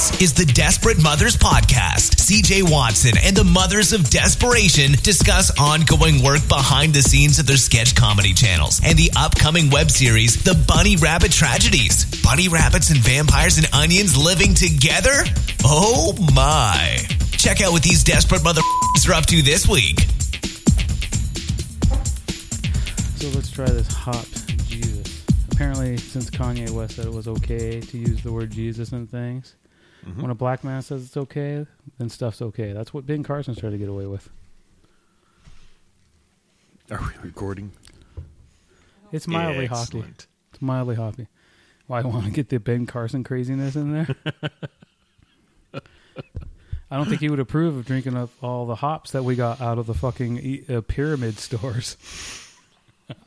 This is the Desperate Mothers Podcast. CJ Watson and the Mothers of Desperation discuss ongoing work behind the scenes of their sketch comedy channels and the upcoming web series, The Bunny Rabbit Tragedies. Bunny rabbits and vampires and onions living together? Oh my. Check out what these desperate mother are up to this week. So let's try this hot Jesus. Apparently, since Kanye West said it was okay to use the word Jesus in things, Mm-hmm. when a black man says it's okay, then stuff's okay. That's what Ben Carson's trying to get away with. Are we recording? It's mildly hockey. It's mildly hoppy. Why I want to get the Ben Carson craziness in there? I don't think he would approve of drinking up all the hops that we got out of the fucking uh, pyramid stores.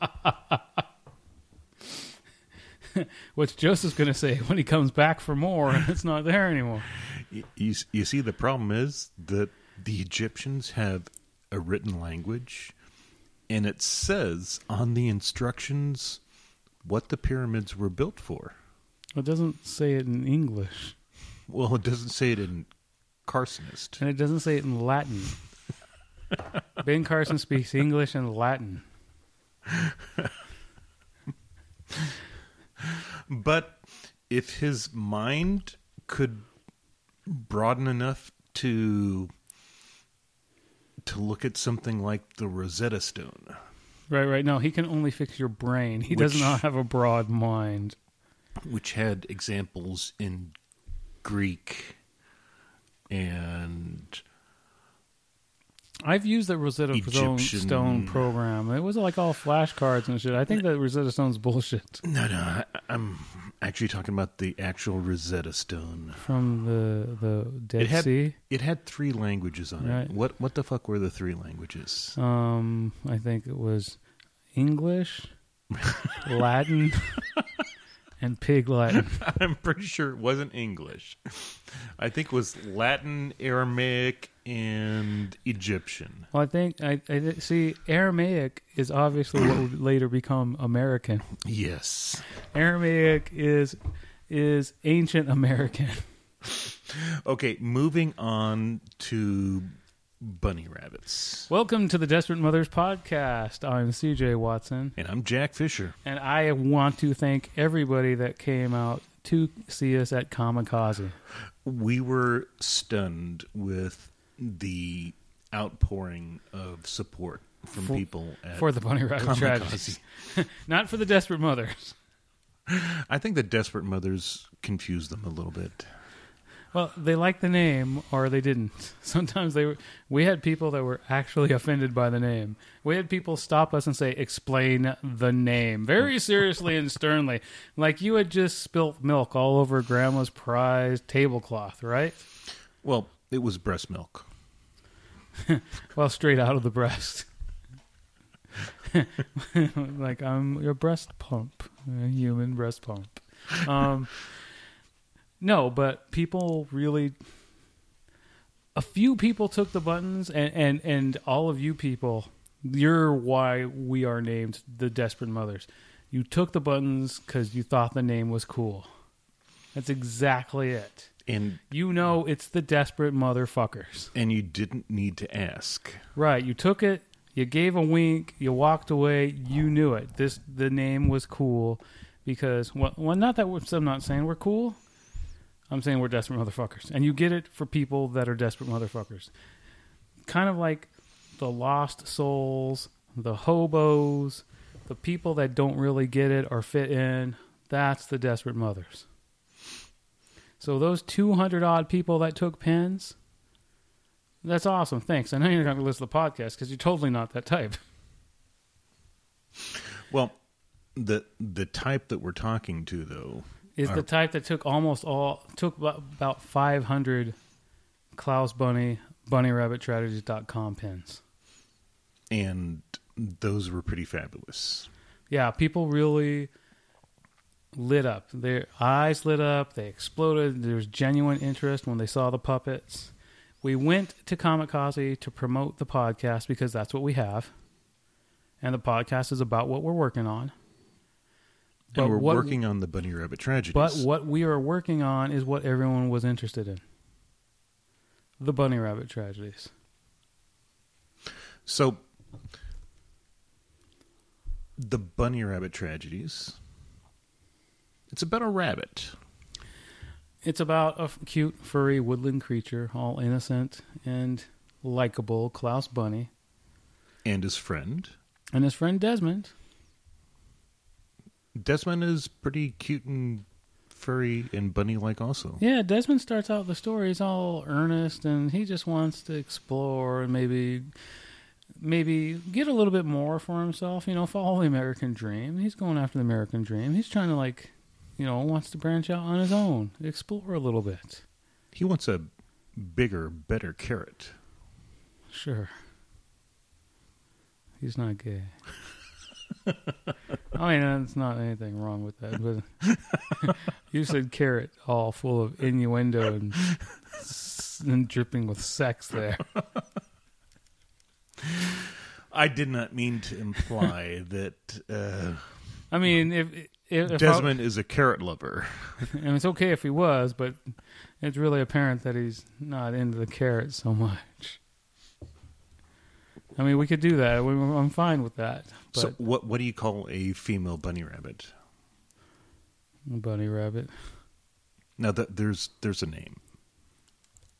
What's Joseph's going to say when he comes back for more and it's not there anymore? Y- You, you see, the problem is that the Egyptians have a written language, and it says on the instructions what the pyramids were built for. It doesn't say it in English, Well, it doesn't say it in Carsonist. and it doesn't say it in Latin. ben Carson speaks English and Latin. But if his mind could broaden enough to to look at something like the Rosetta Stone, Right, right. No, he can only fix your brain. He does not have a broad mind. which had examples in Greek and I've used the Rosetta Stone, Egyptian- Stone program. It was like all flashcards and shit. I think that Rosetta Stone's bullshit no, no, I, I'm actually talking about the actual Rosetta Stone. from the the Dead It had Sea. it had three languages on Right. it. What what the fuck were the three languages? Um, I think it was English, Latin, and Pig Latin. I'm pretty sure it wasn't English. I think it was Latin, Aramaic, and Egyptian. Well, I think I, I see Aramaic is obviously what would later become American. Yes. Aramaic is is ancient American. Okay, moving on to bunny rabbits. Welcome to the Desperate Mothers podcast. I'm CJ Watson, And I'm Jack Fisher. and I want to thank everybody that came out to see us at Kamikaze. We were stunned with the outpouring of support from For- people at for the Bunny Rabbit tragedy. Not for the Desperate Mothers. I think the desperate mothers confused them a little bit. Well, they liked the name or they didn't. Sometimes they were, we had people that were actually offended by the name. We had people stop us and say, "Explain the name." Very seriously and sternly. Like you had just spilt milk all over grandma's prized tablecloth, right? Well, it was breast milk. Well, straight out of the breast. like I'm your breast pump, a human breast pump. Um, no, but people really. A few people took the buttons, and, and, and all of you people, you're why we are named the Desperate Mothers. You took the buttons because you thought the name was cool. That's exactly it. And You know it's the Desperate Motherfuckers. and you didn't need to ask. Right. You took it. You gave a wink. You walked away. You knew it. This the name was cool because well, well not that we're, I'm not saying we're cool. I'm saying we're desperate motherfuckers, and you get it for people that are desperate motherfuckers. Kind of like the lost souls, the hobos, the people that don't really get it or fit in. That's the desperate mothers. So those 200 odd people that took pens, that's awesome. Thanks. I know you're not going to listen to the podcast because you're totally not that type. Well, the the type that we're talking to though Is are- the type that took almost all took about, about 500 Klaus Bunny Bunny Rabbit Tragedies.com pins. and those were pretty fabulous. Yeah, people really lit up. Their eyes lit up. They exploded. There was genuine interest when they saw the puppets. We went to Kamikaze to promote the podcast because that's what we have. And the podcast is about what we're working on. But and we're what- working on the bunny rabbit tragedies. But what we are working on is what everyone was interested in. The bunny rabbit tragedies. So, the bunny rabbit tragedies. It's about a rabbit. It's about a cute, furry woodland creature, all innocent and likable, Klaus Bunny, and his friend. and his friend Desmond. Desmond is pretty cute and furry and bunny like, also. Yeah, Desmond starts out the story. He's all earnest, and he just wants to explore and maybe, maybe get a little bit more for himself. You know, follow the American dream. He's going after the American dream. He's trying to like, you know, wants to branch out on his own, explore a little bit. He wants a bigger, better carrot. Sure. He's not gay. I mean, there's not anything wrong with that, but you said carrot, all full of innuendo and, and dripping with sex there. I did not mean to imply that uh, I mean, if, if, Desmond is a carrot lover. And it's okay if he was, but it's really apparent that he's not into the carrot so much. I mean, we could do that. We, I'm fine with that. But so, what what do you call a female bunny rabbit? bunny rabbit. Now, there's there's a name.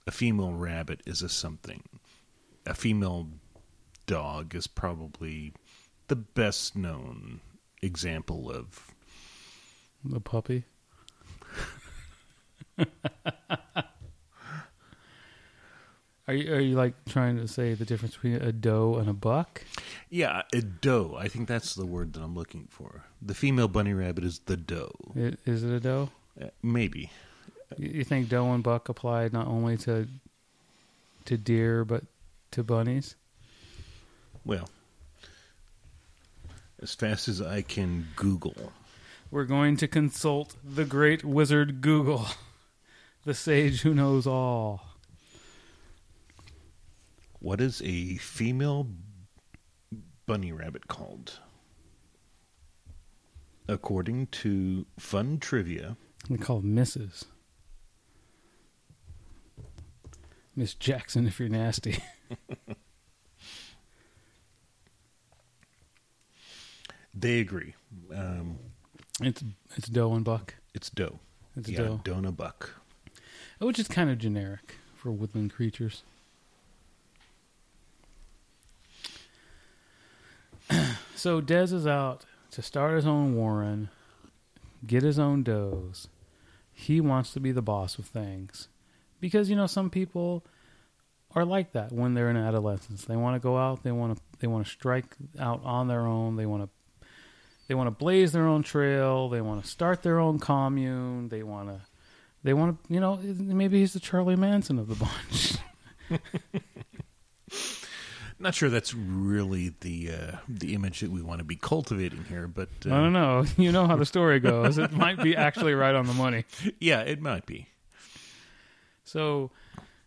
A female rabbit is a something. A female dog is probably the best known example of The puppy. are you are you like trying to say the difference between a doe and a buck? yeah a doe. I think that's the word that I'm looking for. The female bunny rabbit is the doe. I- Is it a doe? Uh, maybe You you think doe and buck apply not only to to deer but to bunnies? well. As fast as I can Google. We're going to consult the great wizard Google, the sage who knows all. What is a female bunny rabbit called? According to Fun Trivia, We call Mrs. Miss Jackson, if you're nasty. they agree. Um, It's it's doe and buck. it's doe. It's yeah, doe. Dona buck. which is kind of generic for woodland creatures. so Dez is out to start his own warren, get his own does. He wants to be the boss of things because you know some people are like that when they're in adolescence. They want to go out. They want to. They want to strike out on their own. They want to. They want to blaze their own trail. They want to start their own commune. They want to. They want to. You know, maybe he's the Charlie Manson of the bunch. Not sure that's really the uh, the image that we want to be cultivating here, but uh, I don't know. You know how the story goes. It might be actually right on the money. yeah, it might be. So,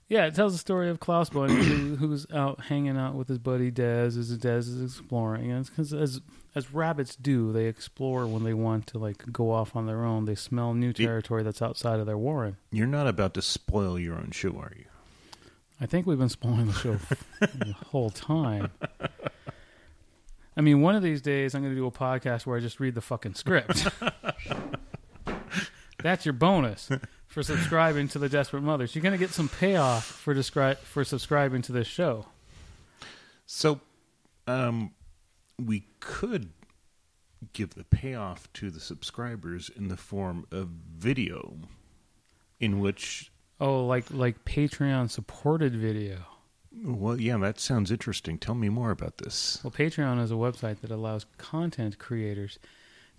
yeah, it tells the story of Klaus Bunny, who, who's out hanging out with his buddy Dez as Dez is exploring. And because as as rabbits do, they explore when they want to like go off on their own. They smell new territory that's outside of their warren. You're not about to spoil your own show, are you? I think we've been spoiling the show the whole time. I mean, one of these days I'm going to do a podcast where I just read the fucking script. That's your bonus for subscribing to the Desperate Mothers. You're going to get some payoff for descri- for subscribing to this show. So, um, we could give the payoff to the subscribers in the form of video, in which, Oh, like like Patreon supported video. well, yeah, that sounds interesting. Tell me more about this. Well, Patreon is a website that allows content creators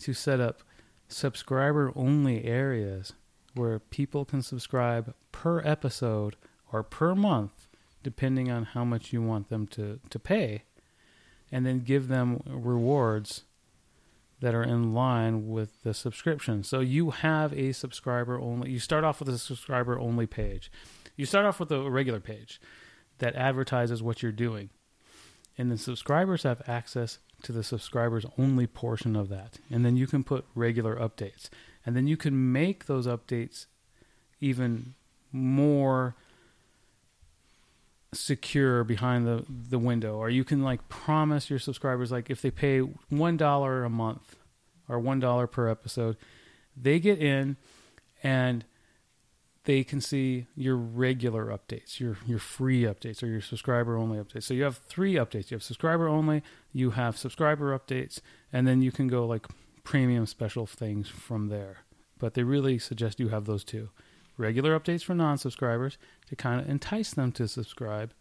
to set up subscriber only areas where people can subscribe per episode or per month, depending on how much you want them to, to pay, and then give them rewards that are in line with the subscription. So you have a subscriber only, you start off with a subscriber only page. You start off with a regular page that advertises what you're doing and then subscribers have access to the subscribers only portion of that. And then you can put regular updates. And then you can make those updates even more secure behind the the window or you can like promise your subscribers like if they pay $1 a month or $1 per episode they get in and they can see your regular updates, your your free updates or your subscriber only updates. So you have three updates. You have subscriber only, you have subscriber updates, and then you can go like premium special things from there. But they really suggest you have those two. Regular updates for non-subscribers to kind of entice them to subscribe,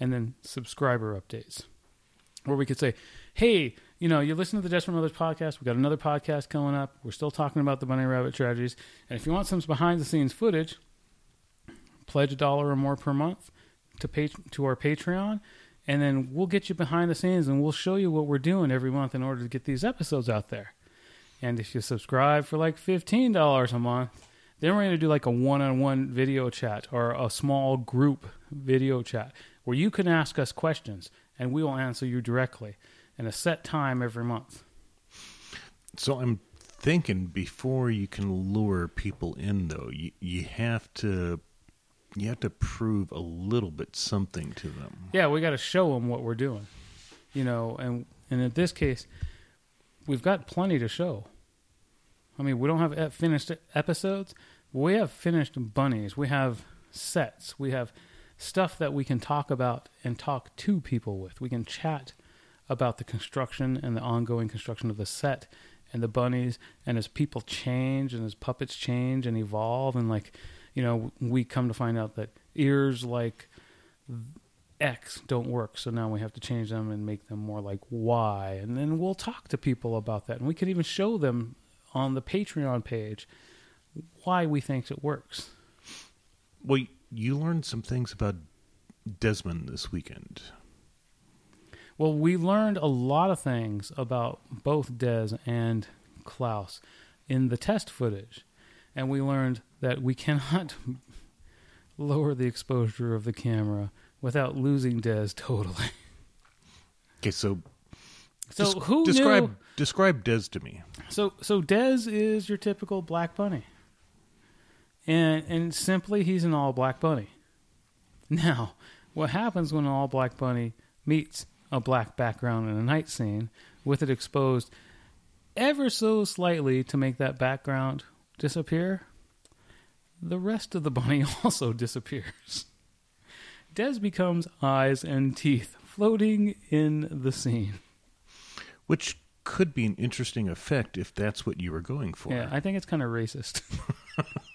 and then subscriber updates. Or we could say, "Hey, you know, you listen to the Desperate Mothers podcast. We've got another podcast coming up. We're still talking about the bunny rabbit tragedies. And if you want some behind the scenes footage, pledge a dollar or more per month to pay to our Patreon, and then we'll get you behind the scenes and we'll show you what we're doing every month in order to get these episodes out there. And if you subscribe for like fifteen dollars a month, then we're going to do like a one-on-one video chat or a small group video chat where you can ask us questions and we will answer you directly in a set time every month. So I'm thinking before you can lure people in, though, you, you have to you have to prove a little bit something to them. Yeah, we got to show them what we're doing, you know, and and in this case, we've got plenty to show. I mean, we don't have finished episodes. We have finished bunnies. We have sets. We have stuff that we can talk about and talk to people with. We can chat about the construction and the ongoing construction of the set and the bunnies and as people change and as puppets change and evolve and like you know we come to find out that ears like X don't work, so now we have to change them and make them more like Y. And then we'll talk to people about that. And we can even show them on the Patreon page why we think it works. Well, you learned some things about Desmond this weekend. Well, we learned a lot of things about both Des and Klaus in the test footage. And we learned that we cannot lower the exposure of the camera without losing Des totally. Okay, so so des- who describe knew? describe Dez to me. So so Dez is your typical black bunny, and and simply he's an all black bunny. Now, what happens when an all black bunny meets a black background in a night scene with it exposed ever so slightly to make that background disappear, the rest of the bunny also disappears. Des becomes eyes and teeth floating in the scene. Which could be an interesting effect if that's what you were going for. Yeah, I think it's kind of racist.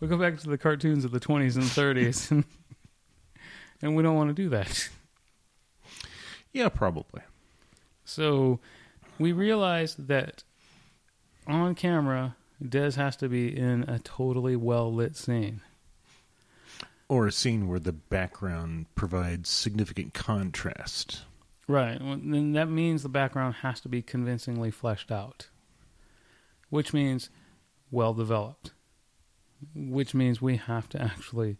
we go back to the cartoons of the 20s and 30s, and, and we don't want to do that. Yeah, probably. So we realized that on camera, Dez has to be in a totally well lit scene. Or a scene where the background provides significant contrast. Right. Well, then that means the background has to be convincingly fleshed out, which means well developed, which means we have to actually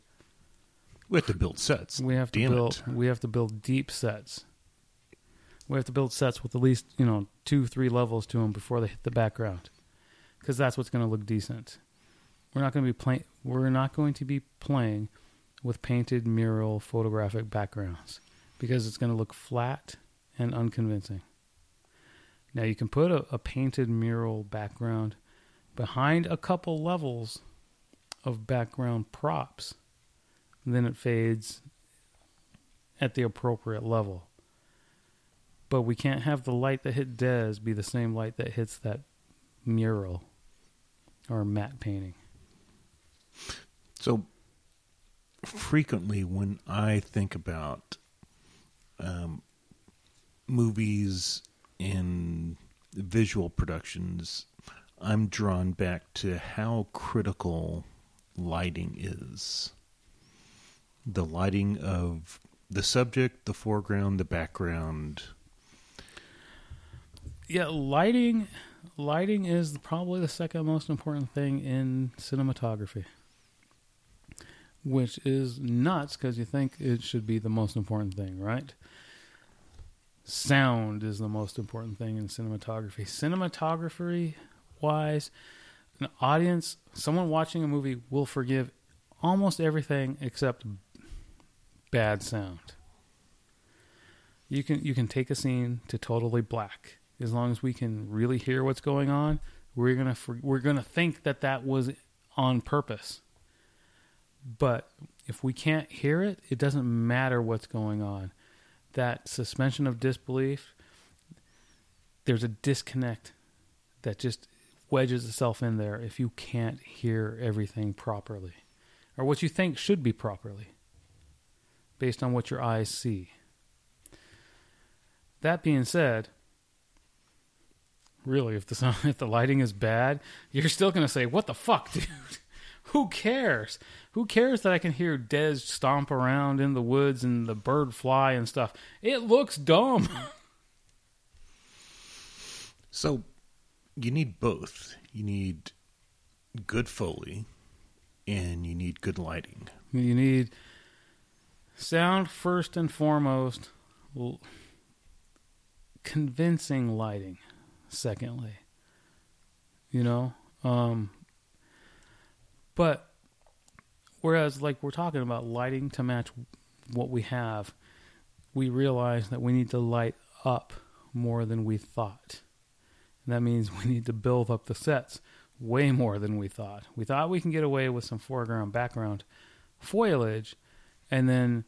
We have to build sets. we have to Damn build it. we have to build deep sets. We have to build sets with at least you know two three levels to them before they hit the background, because that's what's going to look decent. We're not going to be playing. We're not going to be playing with painted mural photographic backgrounds because it's going to look flat and unconvincing. Now you can put a, a painted mural background behind a couple levels of background props, and then it fades at the appropriate level. But we can't have the light that hit Dez be the same light that hits that mural or matte painting. So frequently, when I think about um, movies and visual productions, I'm drawn back to how critical lighting is. The lighting of the subject, the foreground, the background. Yeah, lighting lighting is probably the second most important thing in cinematography. Which is nuts because you think it should be the most important thing, right? sound is the most important thing in cinematography. Cinematography wise, an audience, someone watching a movie will forgive almost everything except bad sound. You can you can take a scene to totally black as long as we can really hear what's going on. We're gonna we're gonna think that that was on purpose. But if we can't hear it, it doesn't matter what's going on. That suspension of disbelief, there's a disconnect that just wedges itself in there if you can't hear everything properly or what you think should be properly based on what your eyes see. That being said, really, if the sound, if the lighting is bad, you're still going to say, "What the fuck, dude? Who cares? Who cares that I can hear Des stomp around in the woods and the bird fly and stuff? It looks dumb." So you need both. You need good foley and you need good lighting. You need sound first and foremost, l- convincing lighting, secondly. You know? Um, but whereas, like, we're talking about lighting to match what we have, we realize that we need to light up more than we thought. And that means we need to build up the sets way more than we thought. We thought we can get away with some foreground background foliage and then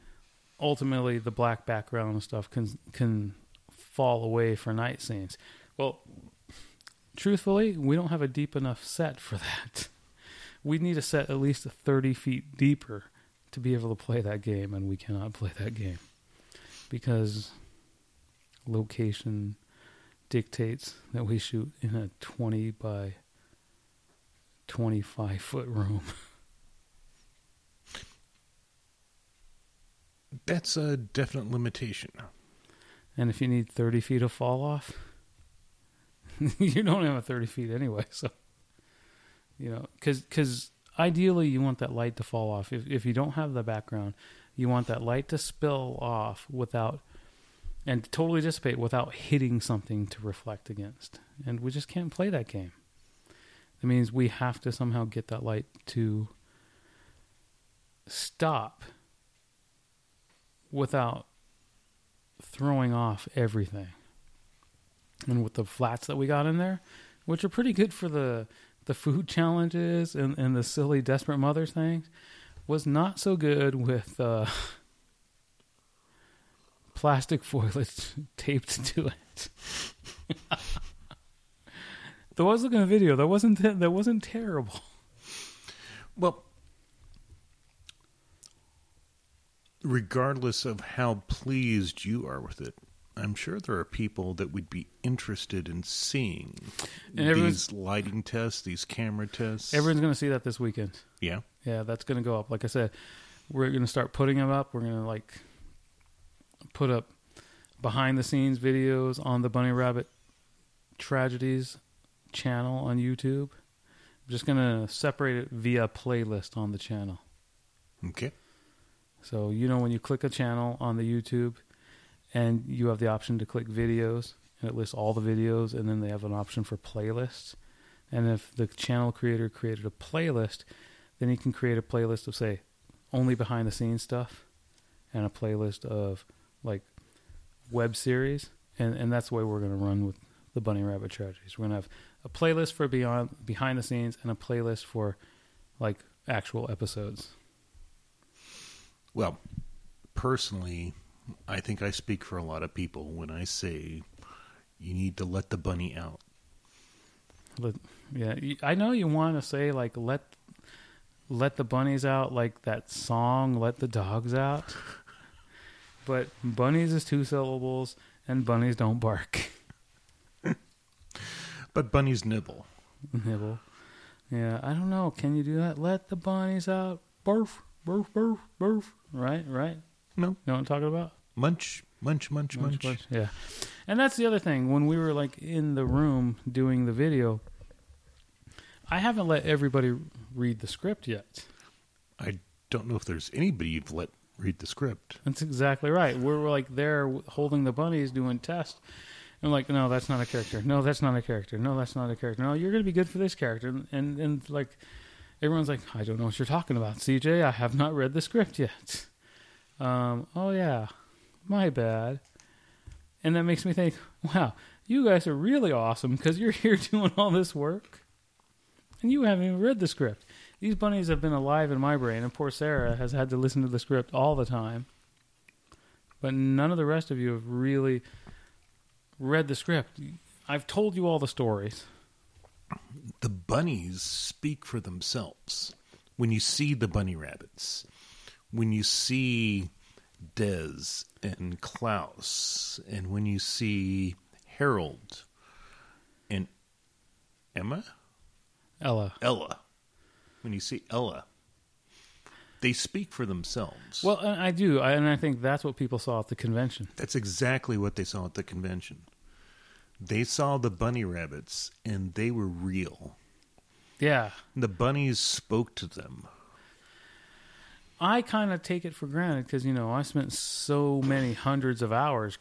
ultimately the black background stuff can can fall away for night scenes. Well, truthfully, we don't have a deep enough set for that. We need a set at least 30 feet deeper to be able to play that game, and we cannot play that game because location dictates that we shoot in a 20 by 25 foot room. That's a definite limitation. And if you need 30 feet of fall off, you don't have a 30 feet anyway. So, you know, because ideally you want that light to fall off. If, if you don't have the background, you want that light to spill off without, and totally dissipate without hitting something to reflect against. And we just can't play that game. That means we have to somehow get that light to stop without throwing off everything. And with the flats that we got in there, which are pretty good for the the food challenges and, and the silly desperate mothers things, was not so good with uh, plastic foliage taped to it. Though I was looking at a video, that wasn't that wasn't terrible. Well, regardless of how pleased you are with it, I'm sure there are people that would be interested in seeing these lighting tests, these camera tests. Everyone's going to see that this weekend. yeah. Yeah, that's going to go up. Like I said, we're going to start putting them up. We're going to like put up behind the scenes videos on the Bunny Rabbit Tragedies channel on YouTube. I'm just going to separate it via playlist on the channel. Okay. So, you know, when you click a channel on the YouTube and you have the option to click videos and it lists all the videos and then they have an option for playlists. And if the channel creator created a playlist, then you can create a playlist of, say, only behind the scenes stuff and a playlist of like web series. And, and that's the way we're going to run with the Bunny Rabbit Tragedies. We're going to have a playlist for beyond behind the scenes and a playlist for like actual episodes. Well, personally, I think I speak for a lot of people when I say you need to let the bunny out. Let, yeah, I know you want to say like let let the bunnies out, like that song "Let the Dogs Out," but bunnies is two syllables, and bunnies don't bark. But bunnies nibble. Nibble. Yeah, I don't know. Can you do that? Let the bunnies out. Barf, barf, barf, barf. Right, right. No. You know what I'm talking about? Munch, Munch, munch, munch, munch. Yeah. And that's the other thing. When we were like in the room doing the video, I haven't let everybody read the script yet. I don't know if there's anybody you've let read the script. That's exactly right. We're, we're like there holding the bunnies doing tests. And like, no, that's not a character. No, that's not a character. No, that's not a character. No, you're going to be good for this character. And, and, and like, everyone's like, I don't know what you're talking about, CJ. I have not read the script yet. Um, oh, yeah. My bad. And that makes me think, wow, you guys are really awesome because you're here doing all this work. And you haven't even read the script. These bunnies have been alive in my brain, and poor Sarah has had to listen to the script all the time. But none of the rest of you have really read the script. I've told you all the stories. The bunnies speak for themselves. When you see the bunny rabbits, when you see Dez and Klaus, and when you see Harold and Emma, Ella. Ella, when you see Ella, they speak for themselves. Well, and I do, I, and I think that's what people saw at the convention. That's exactly what they saw at the convention. They saw the bunny rabbits and they were real. Yeah, The bunnies spoke to them. I kind of take it for granted because you know I spent so many hundreds of hours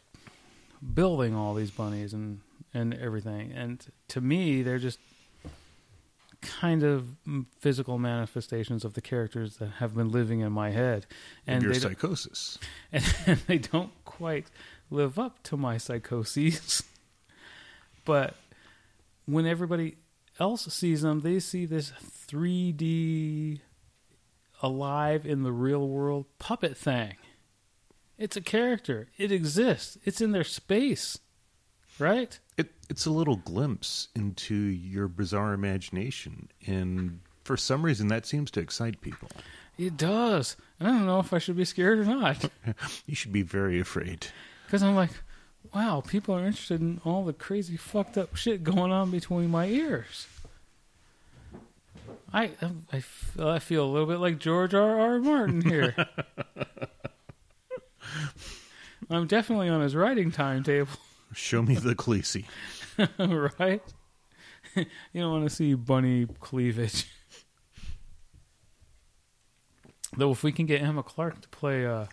building all these bunnies and and everything, and to me they're just kind of mm, physical manifestations of the characters that have been living in my head, And and your psychosis. and they don't quite live up to my psychoses. but when everybody else sees them, they see this 3D alive in the real world puppet thing. It's a character. It exists. It's in their space. Right? It, it's a little glimpse into your bizarre imagination. And for some reason, that seems to excite people. It does. And I don't know if I should be scared or not. You should be very afraid. Because I'm like, wow, people are interested in all the crazy fucked up shit going on between my ears. I, um, I feel a little bit like George R. R. Martin here. I'm definitely on his writing timetable, Show me the Khaleesi. right? you don't want to see bunny cleavage. Though, if we can get Emma Clark to play uh,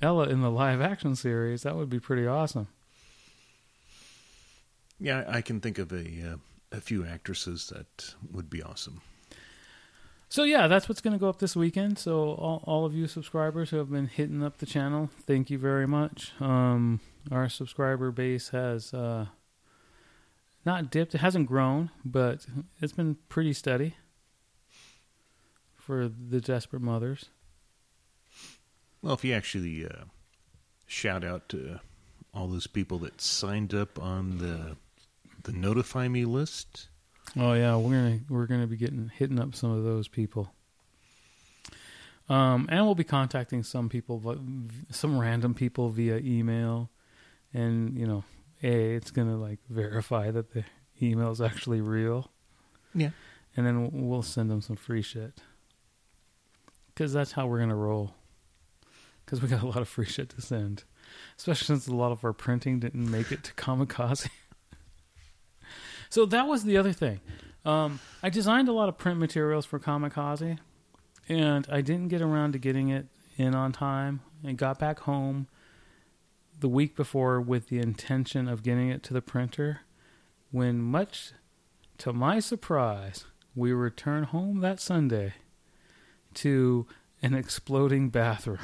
Ella in the live action series, that would be pretty awesome. Yeah, I can think of a uh, a few actresses that would be awesome. So yeah, that's what's going to go up this weekend. So all, all of you subscribers who have been hitting up the channel, thank you very much. Um, our subscriber base has uh, not dipped; it hasn't grown, but it's been pretty steady for the desperate mothers. Well, if you actually uh, shout out to all those people that signed up on the the notify me list, Oh yeah, we're gonna we're gonna be getting hitting up some of those people. Um, and we'll be contacting some people, but some random people via email, and you know, a it's gonna like verify that the email is actually real. Yeah. and then we'll send them some free shit. Because that's how we're gonna roll. Because we got a lot of free shit to send, especially since a lot of our printing didn't make it to Kamikaze. so that was the other thing. Um, I designed a lot of print materials for Kamikaze, and I didn't get around to getting it in on time. And got back home the week before with the intention of getting it to the printer. When, much to my surprise, we returned home that Sunday to an exploding bathroom.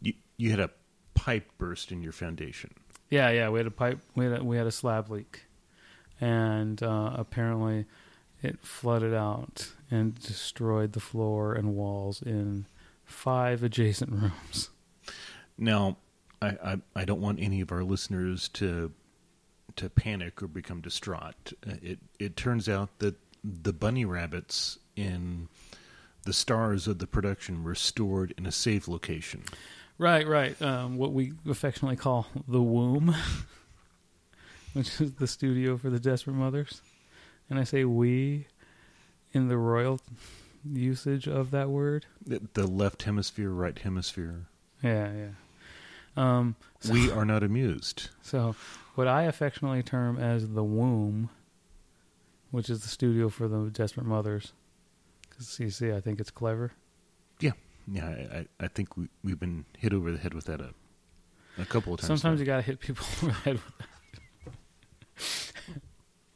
you you had a pipe burst in your foundation. Yeah, yeah, we had a pipe, we had a, we had a slab leak, and uh, apparently it flooded out and destroyed the floor and walls in five adjacent rooms. Now, I, I I don't want any of our listeners to to panic or become distraught. Uh, It it turns out that the bunny rabbits in the stars of the production were stored in a safe location. Right, right. Um, what we affectionately call the womb, which is the studio for the Desperate Mothers. And I say we in the royal usage of that word. The, the left hemisphere, right hemisphere. Yeah, yeah. Um, so, We are not amused. so what I affectionately term as the womb, which is the studio for the Desperate Mothers, because see, I think it's clever. Yeah. Yeah, I, I, I think we, we've been hit over the head with that a, a couple of times. Sometimes now. you got to hit people over the head with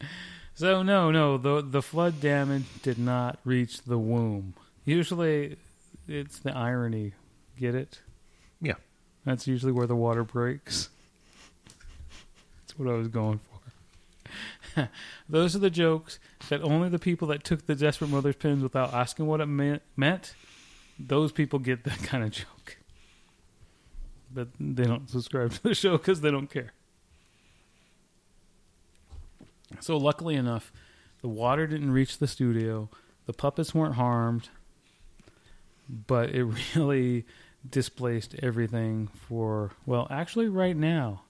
that. so no, no, the the flood damage did not reach the womb. Usually, it's the irony. Get it? That's usually where the water breaks. That's what I was going for. Those are the jokes that only the people that took the Desperate Mothers pins without asking what it meant those people get that kind of joke. But they don't subscribe to the show because they don't care. So, luckily enough, the water didn't reach the studio. The puppets weren't harmed, but it really displaced everything for, well, actually, right now,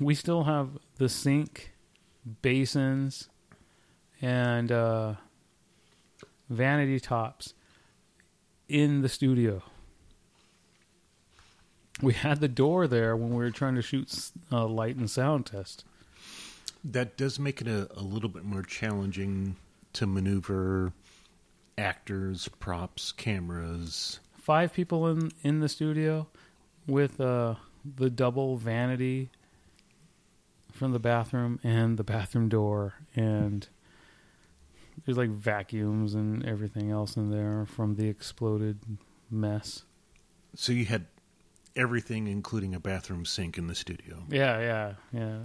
we still have the sink, basins, and uh, vanity tops in the studio. We had the door there when we were trying to shoot uh, light and sound test. That does make it a, a little bit more challenging to maneuver actors, props, cameras. Five people in in the studio with uh, the double vanity from the bathroom and the bathroom door, and there's like vacuums and everything else in there from the exploded mess. So you had everything, including a bathroom sink, in the studio. Yeah, yeah, yeah.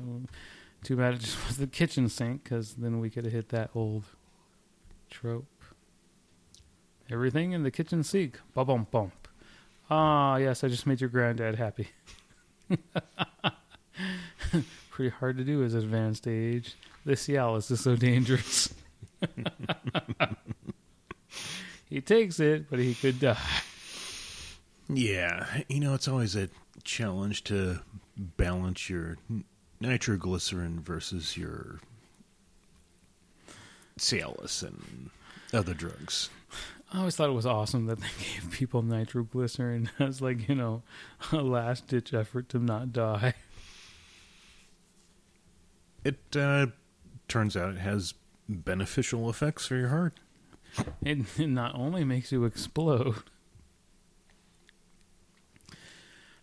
Too bad it just was the kitchen sink, because then we could have hit that old trope. Everything in the kitchen sink. Ba bump bump. Ah, yes, I just made your granddad happy. Pretty hard to do as advanced age. This Cialis is so dangerous. he takes it, but he could die. Yeah, you know, it's always a challenge to balance your nitroglycerin versus your Cialis and other drugs. I always thought it was awesome that they gave people nitroglycerin as like, you know, a last ditch effort to not die. It uh, turns out it has beneficial effects for your heart. It, it not only makes you explode.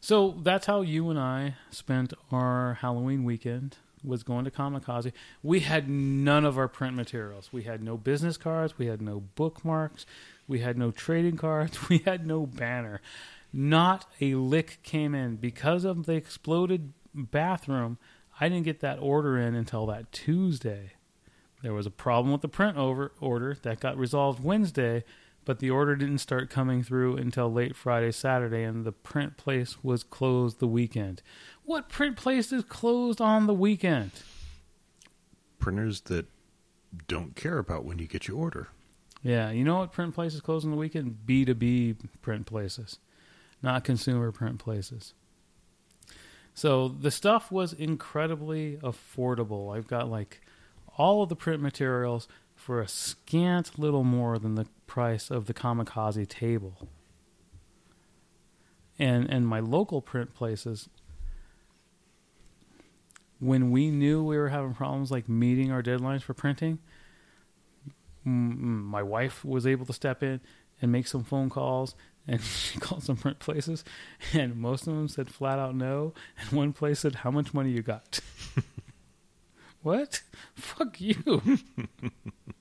So that's how you and I spent our Halloween weekend. Was going to Kamikaze. We had none of our print materials. We had no business cards. We had no bookmarks. We had no trading cards. We had no banner. Not a lick came in because of the exploded bathroom. I didn't get that order in until that Tuesday. There was a problem with the print over order that got resolved Wednesday, but the order didn't start coming through until late Friday, Saturday, and the print place was closed the weekend. What print place is closed on the weekend? Printers that don't care about when you get your order. Yeah, you know what print place is closed on the weekend? B2B print places, not consumer print places. So the stuff was incredibly affordable. I've got like all of the print materials for a scant little more than the price of the kamikaze table. And and my local print places when we knew we were having problems like meeting our deadlines for printing, my wife was able to step in and make some phone calls and she called some print places and most of them said flat out no and one place said how much money you got? What? Fuck you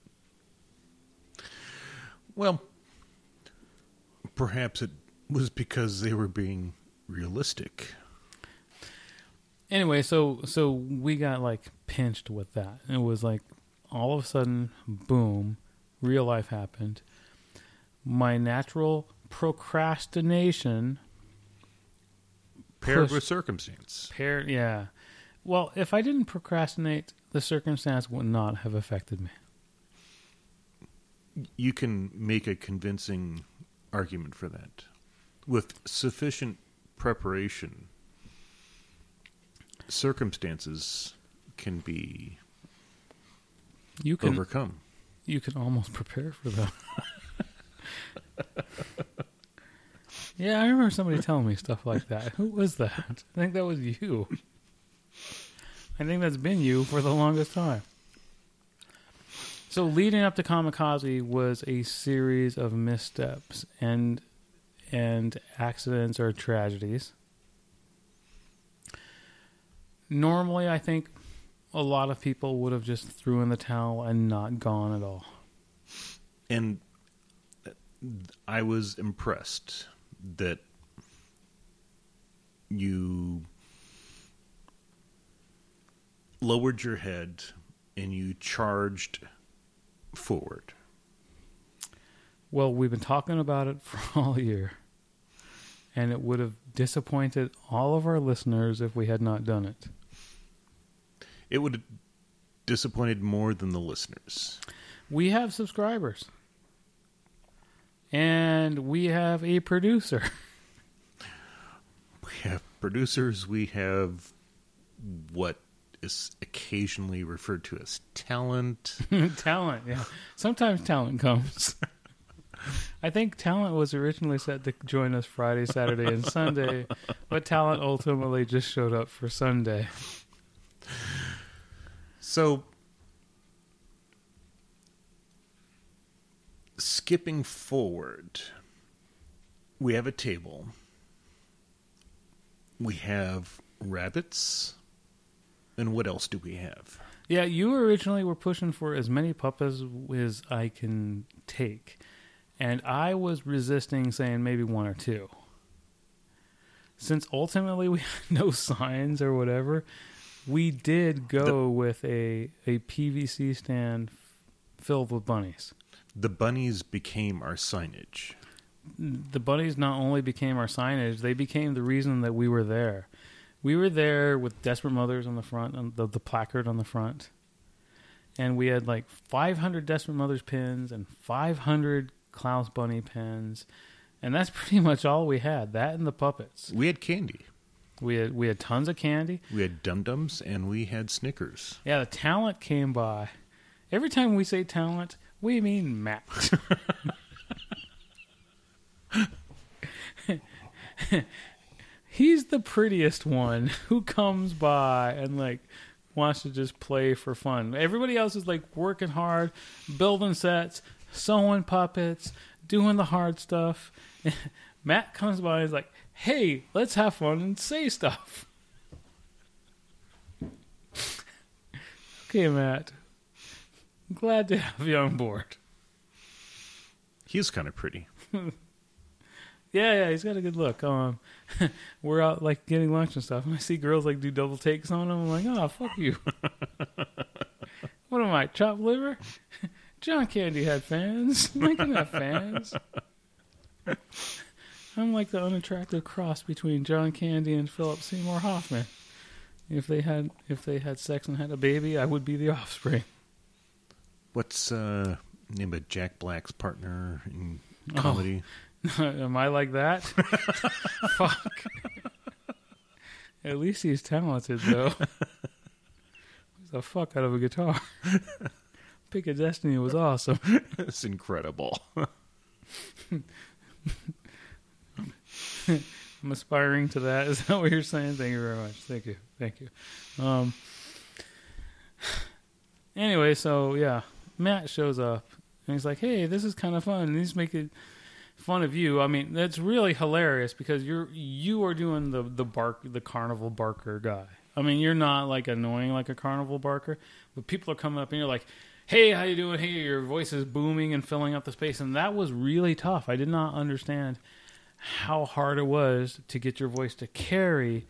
Well, perhaps it was because they were being realistic. anyway so so we got like pinched with that And it was like all of a sudden boom real life happened my natural procrastination Paired Push. with circumstance. pair yeah well if i didn't procrastinate the circumstance would not have affected me You can make a convincing argument for that. With sufficient preparation, circumstances can be you can overcome. you can almost prepare for them. yeah i remember somebody telling me stuff like that who was that i think that was you i think that's been you for the longest time so leading up to kamikaze was a series of missteps and and accidents or tragedies. Normally, I think a lot of people would have just threw in the towel and not gone at all. And I was impressed that you lowered your head and you charged forward. Well, we've been talking about it for all year, and it would have disappointed all of our listeners if we had not done it. It would have disappointed more than the listeners. We have subscribers, and we have a producer. We have producers, we have what is occasionally referred to as talent. talent, yeah. Sometimes talent comes. I think talent was originally set to join us Friday, Saturday, and Sunday, but talent ultimately just showed up for Sunday. So, skipping forward, we have a table. We have rabbits. And what else do we have? Yeah, you originally were pushing for as many puppets as I can take. And I was resisting saying maybe one or two. Since ultimately we had no signs or whatever, we did go The- with a, a PVC stand f- filled with bunnies. The bunnies became our signage. the bunnies not only became our signage, they became the reason that we were there. We were there with Desperate Mothers on the front, and the, the placard on the front. And we had like 500 Desperate Mothers pins and 500 Klaus Bunny pins. And that's pretty much all we had. That and the puppets. We had candy. We had we had tons of candy. We had Dum Dums and we had Snickers. Yeah, the talent came by. Every time we say talent, we mean Matt. He's the prettiest one who comes by and like wants to just play for fun. Everybody else is like working hard, building sets, sewing puppets, doing the hard stuff. Matt comes by and is like, "Hey, let's have fun and say stuff." okay, Matt. I'm glad to have you on board. He's kind of pretty. Yeah, yeah, he's got a good look. Um, we're out like getting lunch and stuff, and I see girls like do double takes on him. I'm like, oh, fuck you. what am I, chopped liver? John Candy had fans. Can have fans. I'm like the unattractive cross between John Candy and Philip Seymour Hoffman. If they had if they had sex and had a baby, I would be the offspring. What's uh name of Jack Black's partner in Oh. Am I like that? Fuck. At least he's talented, though. He's the fuck out of a guitar. Pick of Destiny was awesome. it's incredible. I'm aspiring to that. Is that what you're saying? Thank you very much. Thank you. Thank you. Um. Anyway, so yeah, Matt shows up and he's like, "Hey, this is kind of fun." And he's making fun of you. I mean, that's really hilarious because you're you are doing the the bark the carnival barker guy. I mean, you're not like annoying like a carnival barker, but people are coming up and you're like, "Hey, how you doing?" Hey, your voice is booming and filling up the space, and that was really tough. I did not understand how hard it was to get your voice to carry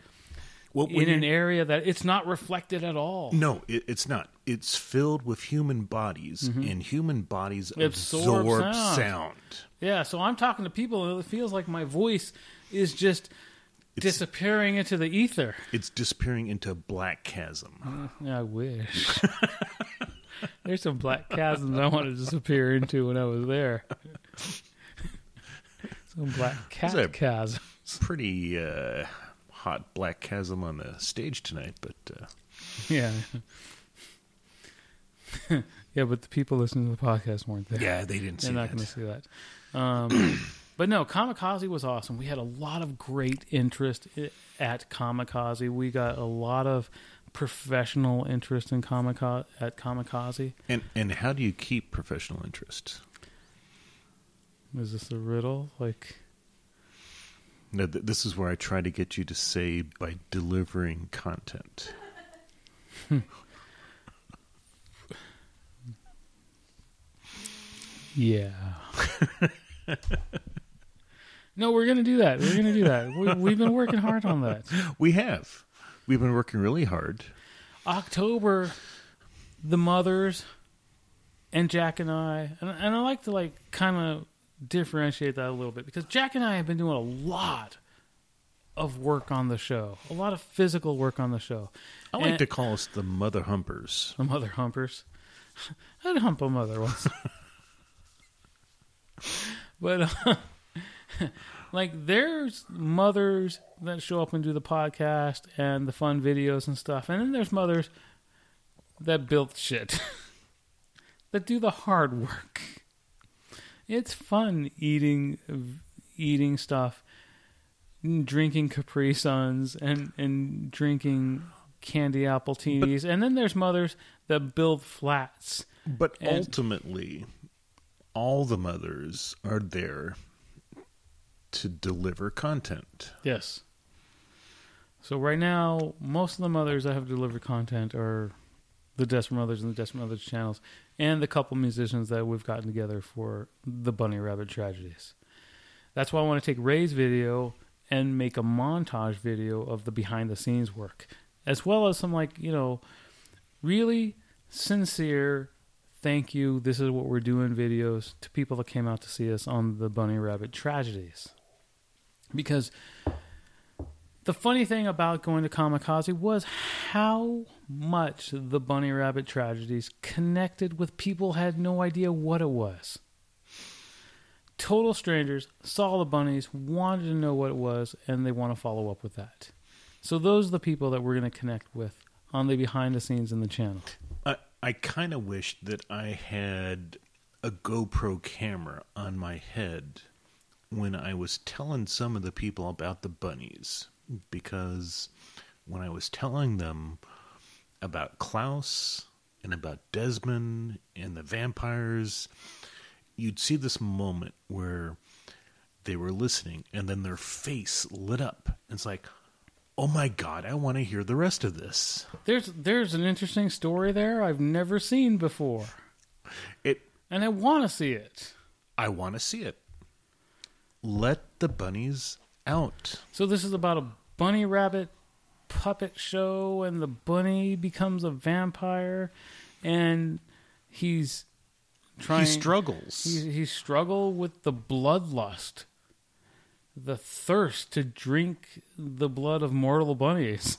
Well, in an area that it's not reflected at all. no, it, it's not. It's filled with human bodies, and human bodies Absorb absorb sound. sound. Yeah, so I'm talking to people and it feels like my voice is just disappearing into the ether. It's disappearing into a black chasm. I wish. There's some black chasms I want to disappear into when I was there. some black cat chasms. Pretty uh, hot black chasm on the stage tonight, but uh, Yeah. yeah, but the people listening to the podcast weren't there. yeah, they didn't see They're not that. going to see that. Um, but no, Kamikaze was awesome. We had a lot of great interest at Kamikaze. We got a lot of professional interest in Kamikaze at Kamikaze. And and how do you keep professional interest? Is this a riddle? Like, No, th- this is where I try to get you to say by delivering content. Yeah. no, we're gonna do that. We're gonna do that. We, we've been working hard on that. We have. We've been working really hard. October, the mothers and Jack and I, and, and I like to like kind of differentiate that a little bit because Jack and I have been doing a lot of work on the show, a lot of physical work on the show. I like And- to call us the mother humpers. The mother humpers. I'd hump a mother once. but uh, like there's mothers that show up and do the podcast and the fun videos and stuff. And then there's mothers that build shit. that do the hard work. It's fun eating eating stuff, drinking Capri Suns and and drinking candy apple teenies. and then there's mothers that build flats. But And- ultimately, all the mothers are there to deliver content. Yes. So right now, most of the mothers that have delivered content are the Desperate Mothers and the Desperate Mothers channels, and the couple musicians that we've gotten together for the Bunny Rabbit tragedies. That's why I want to take Ray's video and make a montage video of the behind the scenes work, as well as some like you know, really sincere thank you. This is what we're doing videos to people that came out to see us on the Bunny Rabbit tragedies, because the funny thing about going to Kamikaze was how much the Bunny Rabbit tragedies connected with people had no idea what it was. Total strangers saw the bunnies, wanted to know what it was, and they want to follow up with that. So those are the people that we're going to connect with on the behind the scenes in the channel. I, I kind of wish that I had a GoPro camera on my head when I was telling some of the people about the bunnies because when I was telling them about Klaus and about Desmond and the vampires, you'd see this moment where they were listening and then their face lit up. It's like, oh my God, I want to hear the rest of this. There's there's an interesting story there I've never seen before, It and I want to see it. I want to see it. Let the bunnies out. So this is about a bunny rabbit puppet show, and the bunny becomes a vampire, and he's trying. he struggles. He, he struggle with the bloodlust, the thirst to drink the blood of mortal bunnies.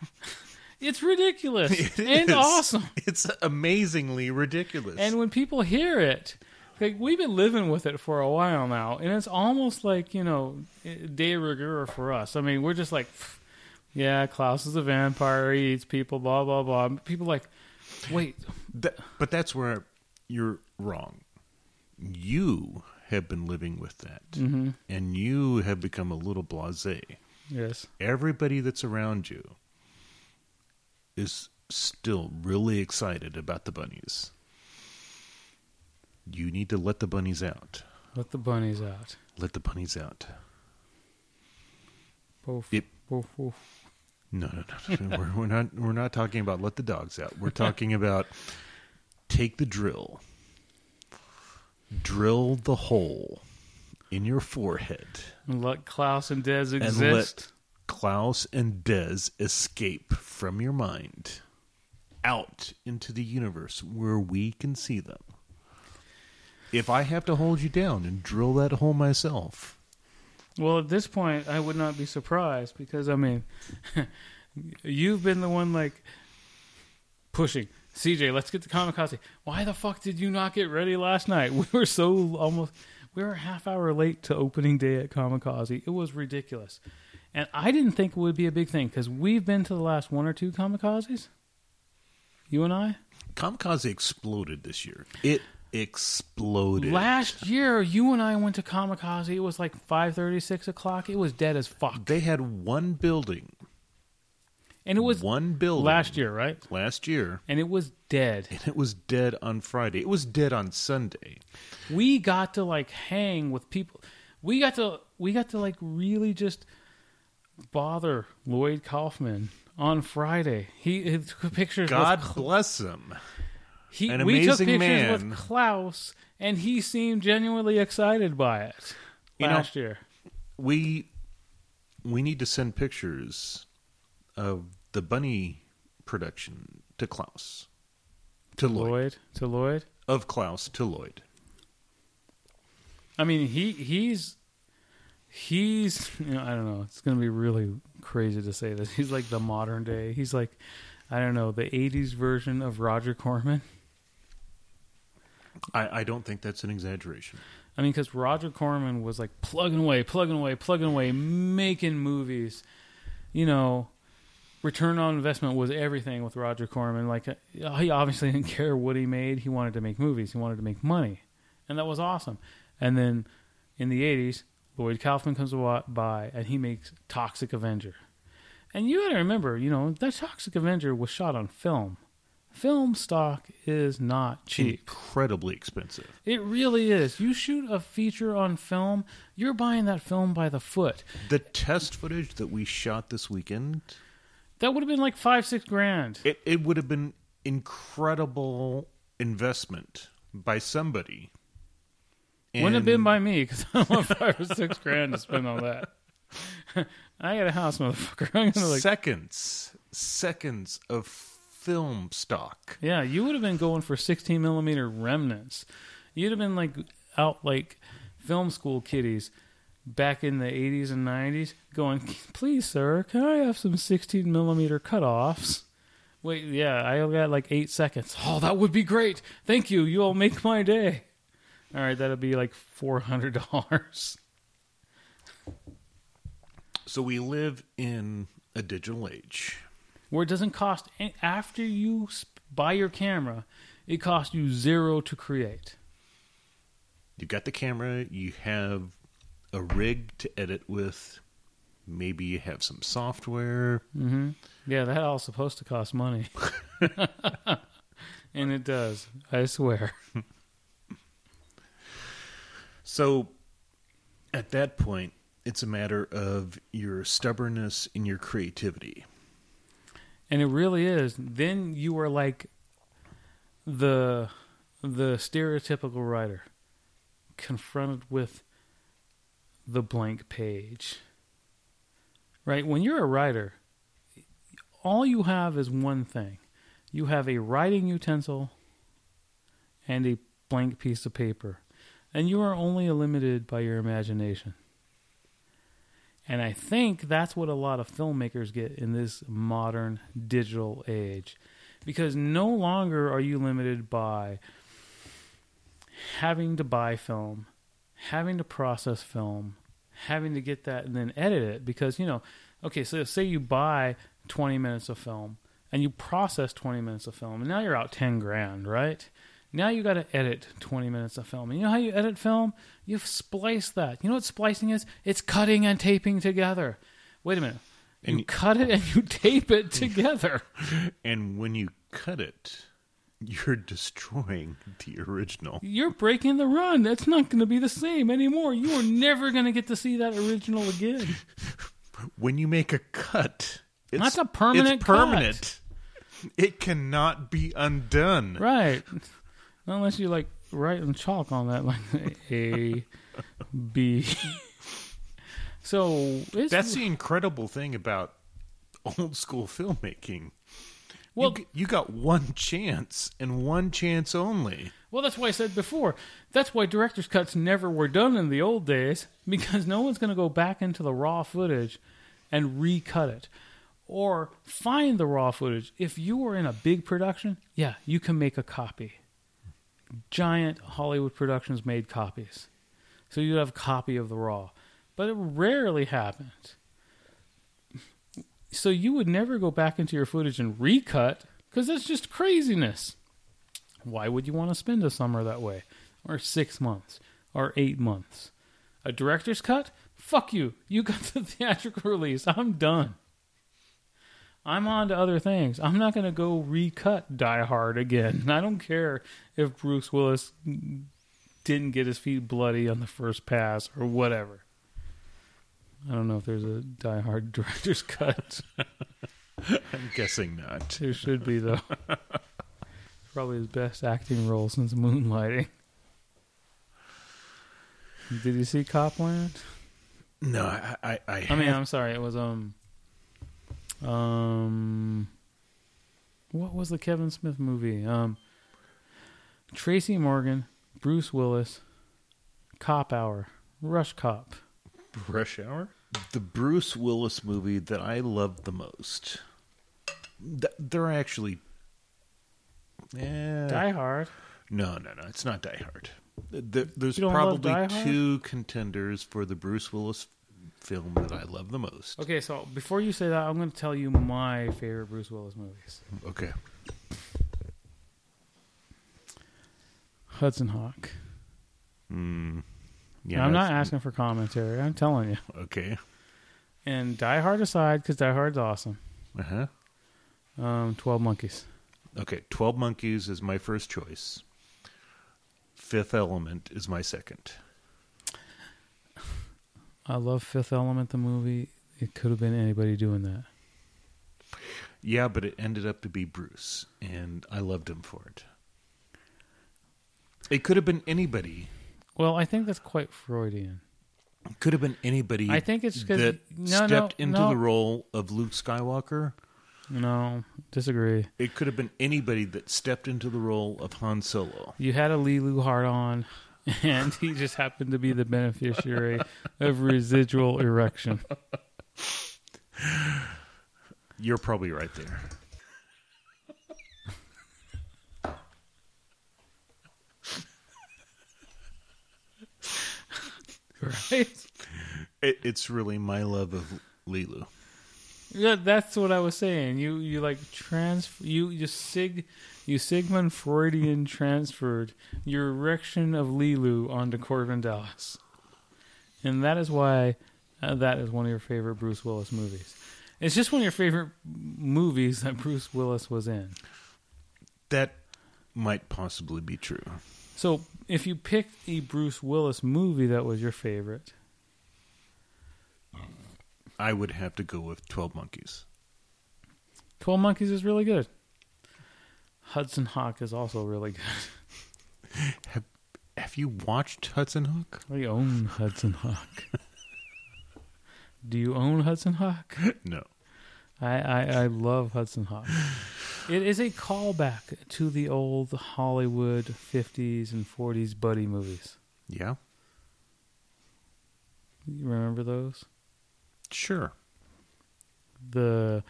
it's ridiculous It and awesome. It's amazingly ridiculous. And when people hear it, like we've been living with it for a while now, and it's almost like you know, de rigueur for us. I mean, we're just like, yeah, Klaus is a vampire, he eats people, blah blah blah. People like, wait, That- but that's where you're wrong. You have been living with that, Mm-hmm. and you have become a little blasé. yes, Everybody that's around you is still really excited about the bunnies. You need to let the bunnies out. let the bunnies out. Let the bunnies out. Poof, Yep. poof, poof. No, no, no. no. we're, we're not. We're not talking about let the dogs out. We're talking about take the drill, drill the hole in your forehead, And let Klaus and Dez and exist. let Klaus and Dez escape from your mind out into the universe where we can see them. If I have to hold you down and drill that hole myself, Well, at this point, I would not be surprised because I mean, you've been the one like pushing. CJ, let's get to Kamikaze. Why the fuck did you not get ready last night? We were so almost we were a half hour late to opening day at Kamikaze. It was ridiculous. And I didn't think it would be a big thing because we've been to the last one or two Kamikazes. You and I? Kamikaze exploded this year. It exploded. Last year, you and I went to Kamikaze. It was like 5.30, 6 o'clock. It was dead as fuck. They had one building. And it was one building last year, right? Last year, And it was dead. and it was dead on Friday. It was dead on Sunday. We got to like hang with people. We got to we got to like really just bother Lloyd Kaufman on Friday. He, he took pictures. God bless him. He, an we took pictures man. with Klaus, and he seemed genuinely excited by it You know- last year. We we need to send pictures of the bunny production to Klaus. To Lloyd. Lloyd to Lloyd. Of Klaus to Lloyd. I mean, he he's he's you know I don't know. It's gonna be really crazy to say this. He's like the modern day. He's like I don't know the '80s version of Roger Corman. I, I don't think that's an exaggeration. I mean, because Roger Corman was like plugging away, plugging away, plugging away, making movies. You know, return on investment was everything with Roger Corman. Like, uh, he obviously didn't care what he made. He wanted to make movies. He wanted to make money, and that was awesome. And then in the '80s, Lloyd Kaufman comes by, and he makes Toxic Avenger. And you got to remember, you know, that Toxic Avenger was shot on film. Film stock is not cheap. Incredibly expensive. It really is. You shoot a feature on film, you're buying that film by the foot. The test footage that we shot this weekend, That would have been like five, six grand. it, it would have been incredible investment by somebody. Wouldn't have been by me because I want five or six grand to spend on that. I got a house, motherfucker. I'm gonna like, seconds, seconds of film stock. yeah, you would have been going for 16 millimeter remnants. You'd have been like out like film school kiddies back in the 80s and 90s, going, "Please, sir, can I have some 16 millimeter cutoffs?" Wait, yeah, I got like eight seconds. Oh, that would be great. Thank you. You'll make my day. All right, that'll be like four hundred dollars. So we live in a digital age. Where it doesn't cost a- after you buy your camera, it costs you zero to create. You've got the camera, you have a rig to edit with, maybe you have some software. hmm Yeah, that all supposed to cost money, and it does. I swear. So at that point, it's a matter of your stubbornness and your creativity. And it really is. Then you are like the the stereotypical writer confronted with the blank page. Right? When you're a writer, all you have is one thing. You have a writing utensil and a blank piece of paper. And you are only limited by your imagination. And I think that's what a lot of filmmakers get in this modern digital age. Because no longer are you limited by having to buy film, having to process film, having to get that and then edit it. Because, you know, okay, so say you buy 20 minutes of film and you process 20 minutes of film, and now you're out 10 grand, right? Now you got to edit 20 minutes of film. And you know how you edit film? You splice that. You know what splicing is? It's cutting and taping together. Wait a minute. You And y- cut it and you tape it together. And when you cut it, you're destroying the original. You're breaking the run. That's not going to be the same anymore. You are never going to get to see that original again. When you make a cut, it's, That's a permanent It's permanent. It cannot be undone. Right. Unless you like write in chalk on that, like A, B. So That's the incredible thing about old school filmmaking. well, you, you got one chance and one chance only. well. That's why I said before. That's why director's cuts never were done in the old days because no one's going to go back into the raw footage and recut it or find the raw footage. If you were in a big production, yeah, you can make a copy. Giant Hollywood productions made copies, so you have a copy of the raw, but it rarely happens. So you would never go back into your footage and recut because that's just craziness. Why would you want to spend a summer that way? Or six months? Or eight months? A director's cut? Fuck you. You got the theatrical release. I'm done. I'm on to other things. I'm not going to go recut Die Hard again. I don't care if Bruce Willis didn't get his feet bloody on the first pass or whatever. I don't know if there's a Die Hard director's cut. I'm guessing not. There should be though. Probably his best acting role since Moonlighting. Did you see Copland? No, I I, I, I mean, have- I'm sorry. It was um, um, what was the Kevin Smith movie? Um, Tracy Morgan, Bruce Willis, Cop Hour, Rush Cop. Rush Hour? The Bruce Willis movie that I love the most. Th- They're actually. Eh, Die Hard. No, no, no. It's not Die Hard. Th- There's You don't love probably Hard? two contenders for the Bruce Willis film that I love the most. Okay, so before you say that, I'm going to tell you my favorite Bruce Willis movies. Okay. Hudson Hawk. Mm, Now, I'm not asking for commentary. I'm telling you. Okay. And Die Hard aside, because Die Hard's awesome. Uh huh. Um, Twelve Monkeys. Okay. Twelve Monkeys is my first choice. Fifth Element is my second. I love Fifth Element, the movie. It could have been anybody doing that. Yeah, but it ended up to be Bruce, and I loved him for it. It could have been anybody. Well, I think that's quite Freudian. It could have been anybody. I think it's that no, no, stepped into no. the role of Luke Skywalker. No, disagree. It could have been anybody that stepped into the role of Han Solo. You had a Leeloo heart on, and he just happened to be the beneficiary of residual erection. You're probably right there. Right? It, it's really my love of Leeloo. Yeah, that's what I was saying. You you like trans you you sig you Sigmund Freudian transferred your erection of Leeloo onto Korben Dallas, and that is why uh, that is one of your favorite Bruce Willis movies. It's just one of your favorite movies that Bruce Willis was in. That might possibly be true. So if you picked a Bruce Willis movie that was your favorite, I would have to go with Twelve Monkeys. Twelve Monkeys is really good. Hudson Hawk is also really good. Have Have you watched Hudson Hawk? I own Hudson Hawk. Do you own Hudson Hawk? No. I, I, I love Hudson Hawk. It is a callback to the old Hollywood 50s and 40s buddy movies. Yeah. You remember those? Sure. The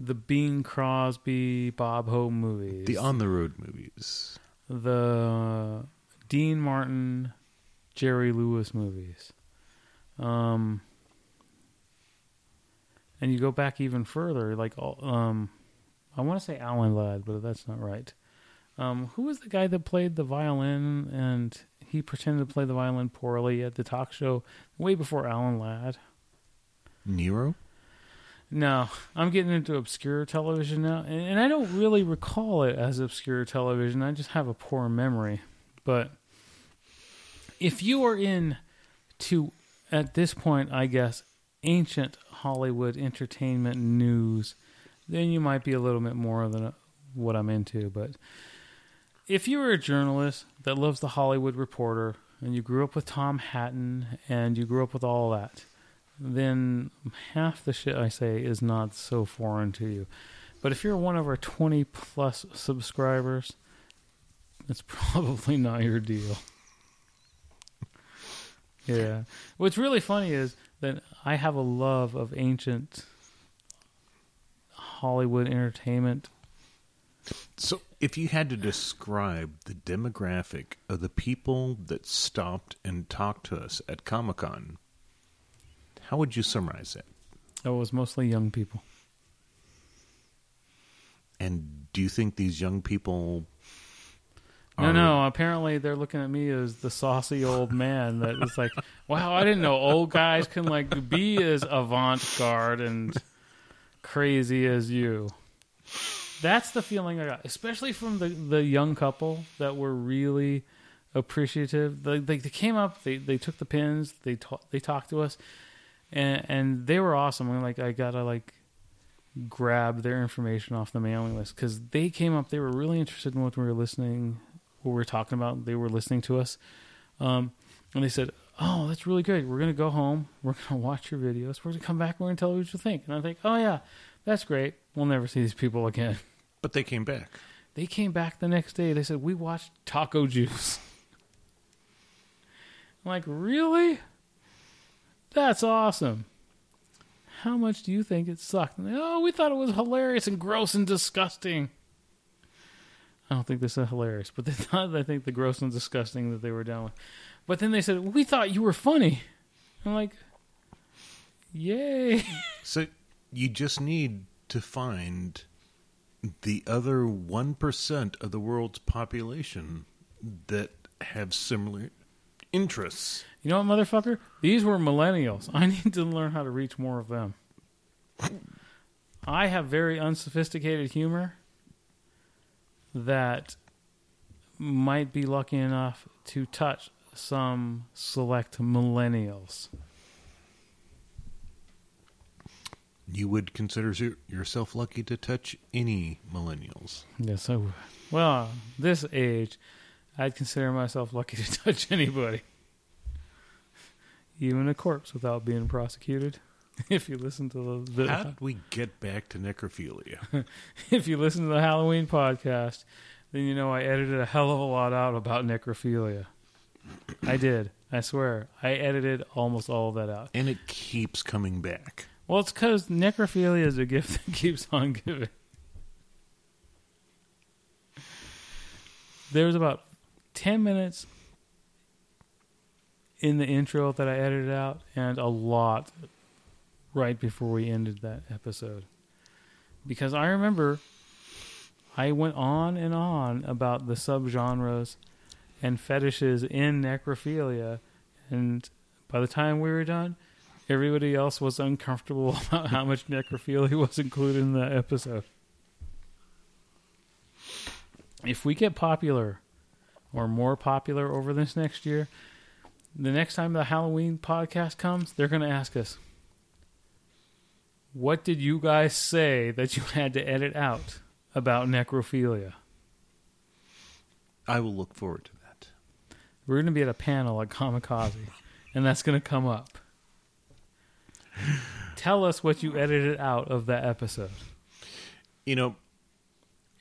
the Bing Crosby, Bob Hope movies. The on the road movies. the Dean Martin, Jerry Lewis movies. Um, and you go back even further, like all- um, I want to say Alan Ladd, but that's not right. Um, who was the guy that played the violin and he pretended to play the violin poorly at the talk show way before Alan Ladd? Nero. No, I'm getting into obscure television now, and, and I don't really recall it as obscure television. I just have a poor memory. But if you are in to at this point, I guess ancient Hollywood entertainment news, then you might be a little bit more than uh, what I'm into. But if you are a journalist that loves the Hollywood Reporter and you grew up with Tom Hatton and you grew up with all that, then half the shit I say is not so foreign to you. But if you're one of our 20 plus subscribers, it's probably not your deal. yeah. What's really funny is that I have a love of ancient Hollywood entertainment. So, if you had to describe the demographic of the people that stopped and talked to us at Comic Con, how would you summarize that? It was mostly young people. And do you think these young people No, no. Apparently, they're looking at me as the saucy old man that is like, "Wow, I didn't know old guys can like be as avant-garde and crazy as you." That's the feeling I got, especially from the the young couple that were really appreciative. They, they, they came up, they, they took the pins, they ta- they talked to us, and and they were awesome. And like I gotta like grab their information off the mailing list because they came up. They were really interested in what we were listening, what we were talking about. They were listening to us, um, and they said, "Oh, that's really good. We're gonna go home. We're gonna watch your videos. We're gonna come back. We're gonna tell you what you think." And I think, "Oh yeah, that's great. We'll never see these people again." But they came back. They came back the next day. They said, We watched Taco Juice. I'm like, Really? That's awesome. How much do you think it sucked? They, oh, we thought it was hilarious and gross and disgusting. I don't think they said hilarious, but they thought, I think, the gross and disgusting that they were down with. But then they said, We thought you were funny. I'm like, Yay. So you just need to find the other 1% of the world's population that have similar interests. You know what, motherfucker? These were millennials. I need to learn how to reach more of them. I have very unsophisticated humor that might be lucky enough to touch some select millennials. You would consider yourself lucky to touch any millennials. Yes, I would. Well, this age, I'd consider myself lucky to touch anybody. Even a corpse without being prosecuted. If you listen to the, the How did we get back to necrophilia? if you listen to the Halloween podcast, then you know I edited a hell of a lot out about necrophilia. I did. I swear. I edited almost all of that out. and it keeps coming back. Well, it's because necrophilia is a gift that keeps on giving. There was about 10 minutes in the intro that I edited out, and a lot right before we ended that episode. Because I remember I went on and on about the subgenres and fetishes in necrophilia, and by the time we were done, everybody else was uncomfortable about how much necrophilia was included in that episode. If we get popular or more popular over this next year, the next time the Halloween podcast comes, they're going to ask us, What did you guys say that you had to edit out about necrophilia? I will look forward to that. We're going to be at a panel at Kamikaze, and that's going to come up. Tell us what you edited out of that episode. You know,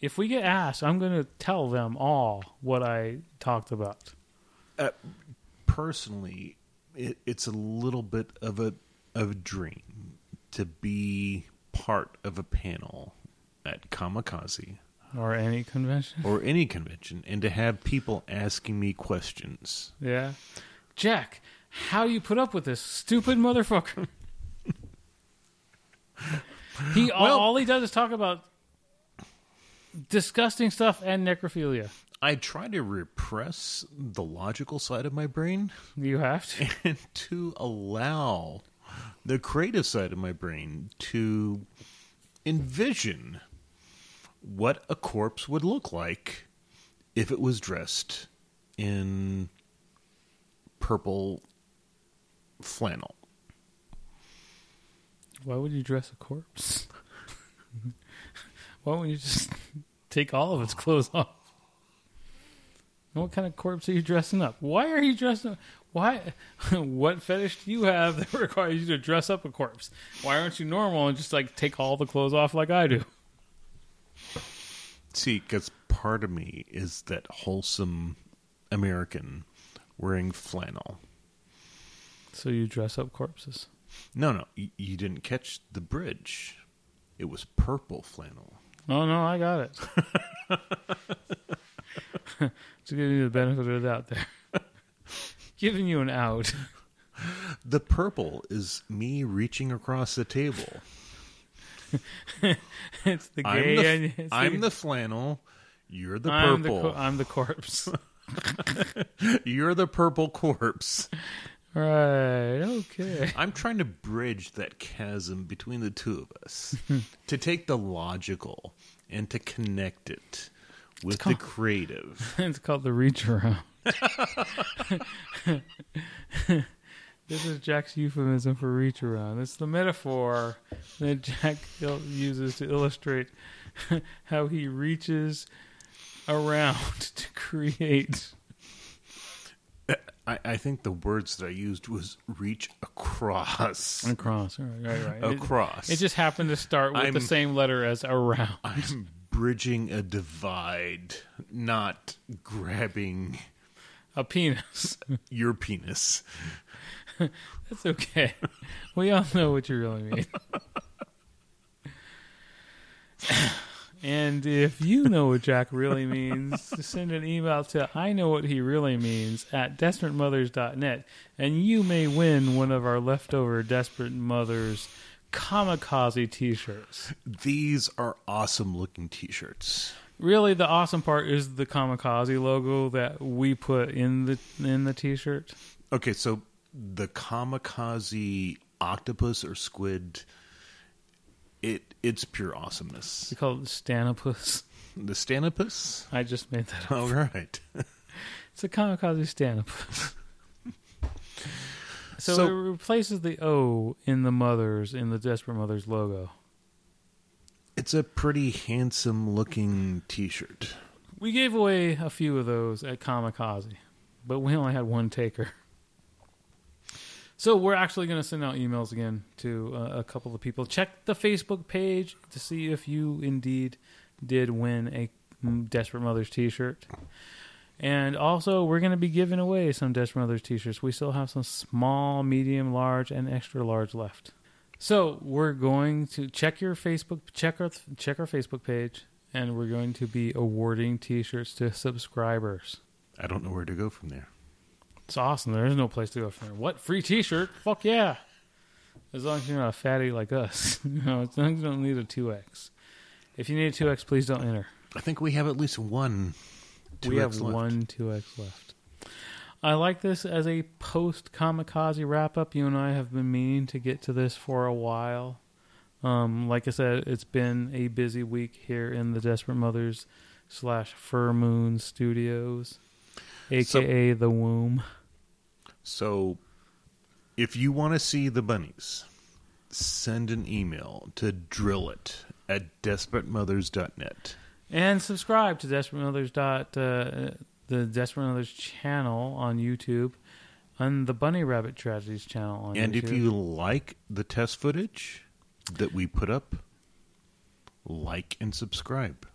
If we get asked, I'm going to tell them all what I talked about. uh, personally, it, it's a little bit of a of a dream to be part of a panel at Kamikaze Or any convention. or any convention and to have people asking me questions. Yeah. Jack, how do you put up with this stupid motherfucker? he Well- all he does is talk about disgusting stuff and necrophilia. I try to repress the logical side of my brain You have to. and to allow the creative side of my brain to envision what a corpse would look like if it was dressed in purple flannel. Why would you dress a corpse? Why wouldn't you just take all of its clothes off? What kind of corpse are you dressing up? Why are you dressing up? Why? What fetish do you have that requires you to dress up a corpse? Why aren't you normal and just like take all the clothes off like I do? See, because part of me is that wholesome American wearing flannel. So you dress up corpses. No, no, you, you didn't catch the bridge. It was purple flannel. Oh no, I got it. to give you the benefit of the doubt there. Giving you an out. The purple is me reaching across the table. it's the I'm gay. the, and- f- it's I'm the flannel. You're the I'm the, purple. co- I'm the corpse. You're the purple corpse. Right. Okay. I'm trying to bridge that chasm between the two of us to take the logical and to connect it with the called- creative. it's called the reach around. this is Jack's euphemism for reach around. It's the metaphor that Jack uses to illustrate how he reaches around to create. I, I think the words that I used was reach across. Across, right, right, right. Across. It, it just happened to start with I'm- the same letter as around. I'm bridging a divide, not grabbing A penis. your penis. That's okay. We all know what you really mean. and if you know what Jack really means, send an email to I know what he really means at desperatemothers.net and you may win one of our leftover Desperate Mothers kamikaze t-shirts. These are awesome looking t shirts. Really the awesome part is the kamikaze logo that we put in the in the t-shirt. Okay, so the kamikaze octopus or squid, it it's pure awesomeness. We call it the Stanopus. The stanopus? I just made that up. All right. It's a kamikaze Stanopus. so, So- it replaces the O in the Mothers in the Desperate Mothers logo. It's a pretty handsome looking t shirt. We gave away a few of those at Kamikaze, but we only had one taker. So we're actually going to send out emails again to uh, a couple of people. Check the Facebook page to see if you indeed did win a Desperate Mothers T-shirt. And also, we're going to be giving away some Desperate Mothers T-shirts. We still have some small, medium, large, and extra large left. So we're going to check your Facebook, check our check our Facebook page, and we're going to be awarding T-shirts to subscribers. I don't know where to go from there. It's awesome. There is no place to go from there. What free T-shirt? Fuck yeah! As long as you're not a fatty like us, you know, as long as you don't need a two X. If you need a two X, please don't enter. I think we have at least one. we 2X have left. one two X left. I like this as a post kamikaze wrap up. You and I have been meaning to get to this for a while. Um, like I said, it's been a busy week here in the Desperate Mothers slash Fur Moon Studios, aka the Womb. So, if you want to see the bunnies, send an email to drillit at desperatemothers.net. And subscribe to Desperate Mothers dot uh, the Desperate Mothers channel on YouTube, and the Bunny Rabbit Tragedies channel on And YouTube. if you like the test footage that we put up, like and subscribe.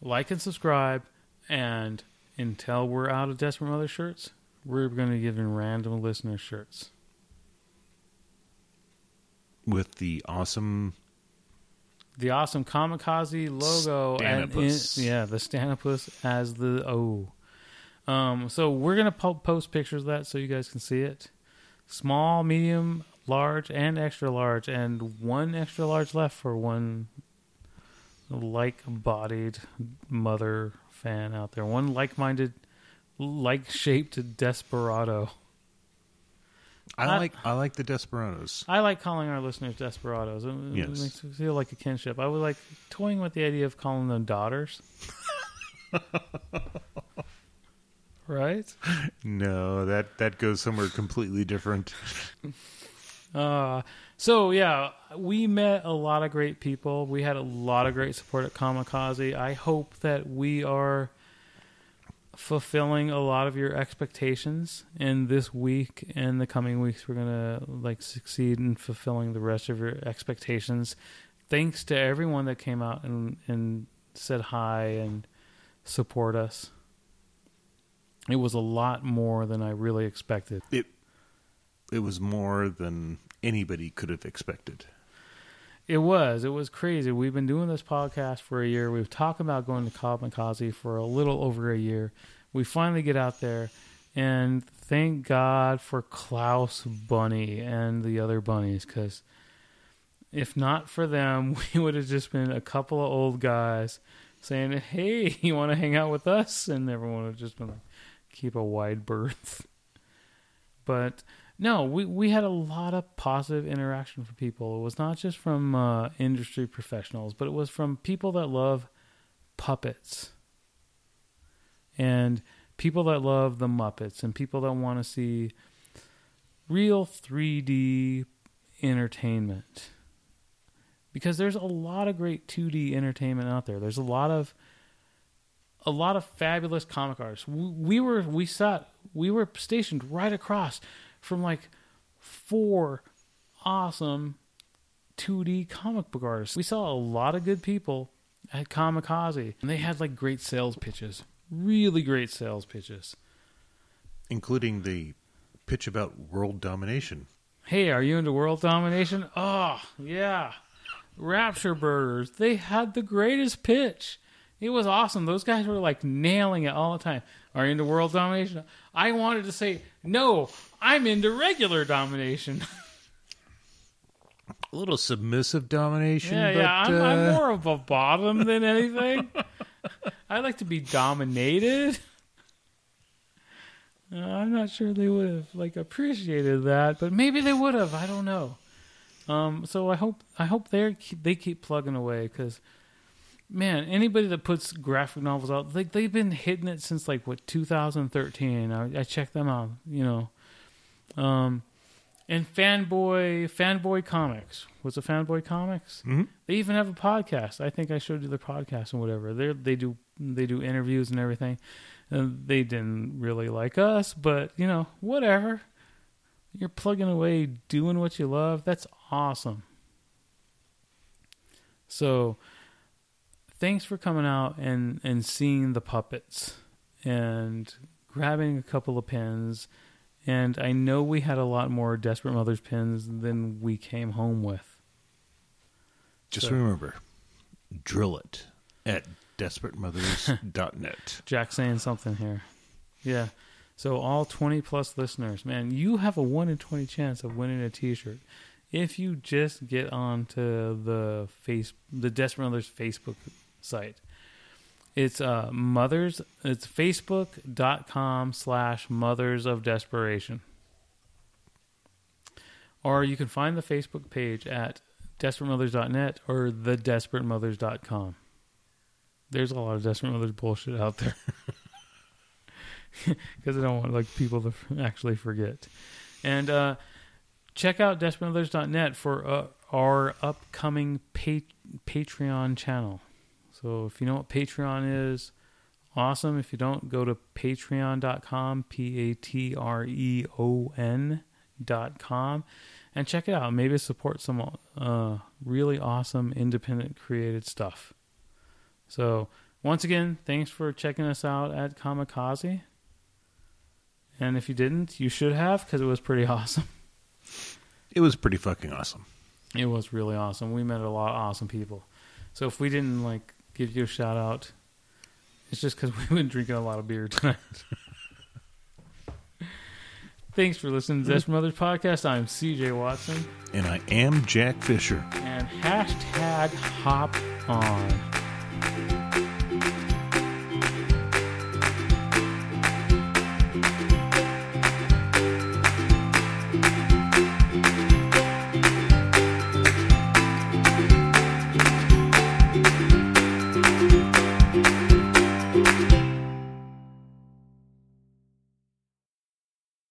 like and subscribe, and until we're out of Desperate Mother shirts, we're going to be giving random listener shirts. With the awesome The awesome kamikaze logo and in, yeah, the Stanopus as the O. Um, so we're gonna po- post pictures of that so you guys can see it. Small, medium, large, and extra large, and one extra large left for one like-bodied mother fan out there. One like-minded, like-shaped desperado. I I- like I like the Desperados. I like calling our listeners desperados. It, it Yes. makes me feel like a kinship. I was like toying with the idea of calling them daughters. right? No, that that goes somewhere completely different. Uh, so yeah, we met a lot of great people. We had a lot of great support at Kamikaze. I hope that we are fulfilling a lot of your expectations in this week and the coming weeks we're gonna like succeed in fulfilling the rest of your expectations thanks to everyone that came out and, and said hi and support us it was a lot more than i really expected It it was more than anybody could have expected. It was. It was crazy. We've been doing this podcast for a year. We've talked about going to Kamikaze for a little over a year. We finally get out there, and thank God for Klaus Bunny and the other bunnies, because if not for them, we would have just been a couple of old guys saying, "Hey, you want to hang out with us?" And everyone would have just been like, "Keep a wide berth." But no, we we had a lot of positive interaction from people. It was not just from uh, industry professionals, but it was from people that love puppets and people that love the Muppets and people that want to see real 3D entertainment. Because there's a lot of great 2D entertainment out there. There's a lot of a lot of fabulous comic artists. We, we were we sat we were stationed right across from like four awesome 2D comic book artists. We saw a lot of good people at Comikaze, and they had like great sales pitches, really great sales pitches. including the pitch about world domination. Hey, are you into world domination? Oh, yeah. Rapture Burgers. They had the greatest pitch. It was awesome. Those guys were like nailing it all the time. Are you into world domination? I wanted to say, no, I'm into regular domination. A little submissive domination. yeah, but, yeah. I'm, uh, I'm more of a bottom than anything. I like to be dominated. Uh, I'm not sure they would have like appreciated that, but maybe they would have. I don't know. Um, so I hope I hope they they keep plugging away because, man, anybody that puts graphic novels out, like they've been hitting it since like what 2013. I, I checked them out, you know. Um, and fanboy fanboy comics was it fanboy comics? Mhm. They even have a podcast. I think I showed you their podcast and whatever. They they do they do interviews and everything. And they didn't really like us, but you know whatever. You're plugging away, doing what you love. That's awesome. So, thanks for coming out and and seeing the puppets and grabbing a couple of pins. And I know we had a lot more Desperate Mothers pins than we came home with. Just So- remember, drill it at desperatemothers.net. Jack saying something here. Yeah. So all 20 plus listeners, man, you have a 1 in 20 chance of winning a t-shirt if you just get onto the face the Desperate Mothers Facebook site. It's uh mothers it's facebook.com slash mothers of desperation. Or you can find the Facebook page at desperatemothers.net or thedesperatemothers.com. There's a lot of Desperate Mothers bullshit out there. Because I don't want like people to actually forget. And uh, check out desperatemothers.net for uh, our upcoming pa- Patreon channel. So if you know what Patreon is, awesome. If you don't, go to patreon.com, P A T R E O N dot com, and check it out. Maybe support some uh, really awesome independent created stuff. So once again, thanks for checking us out at Comikaze. And if you didn't, you should have because it was pretty awesome. It was pretty fucking awesome. It was really awesome. We met a lot of awesome people. So if we didn't like give you a shout out, it's just because we've been drinking a lot of beer tonight. Thanks for listening to Desperate Mothers mm-hmm. Podcast. I'm CJ Watson. And I am Jack Fisher. And hashtag hop on.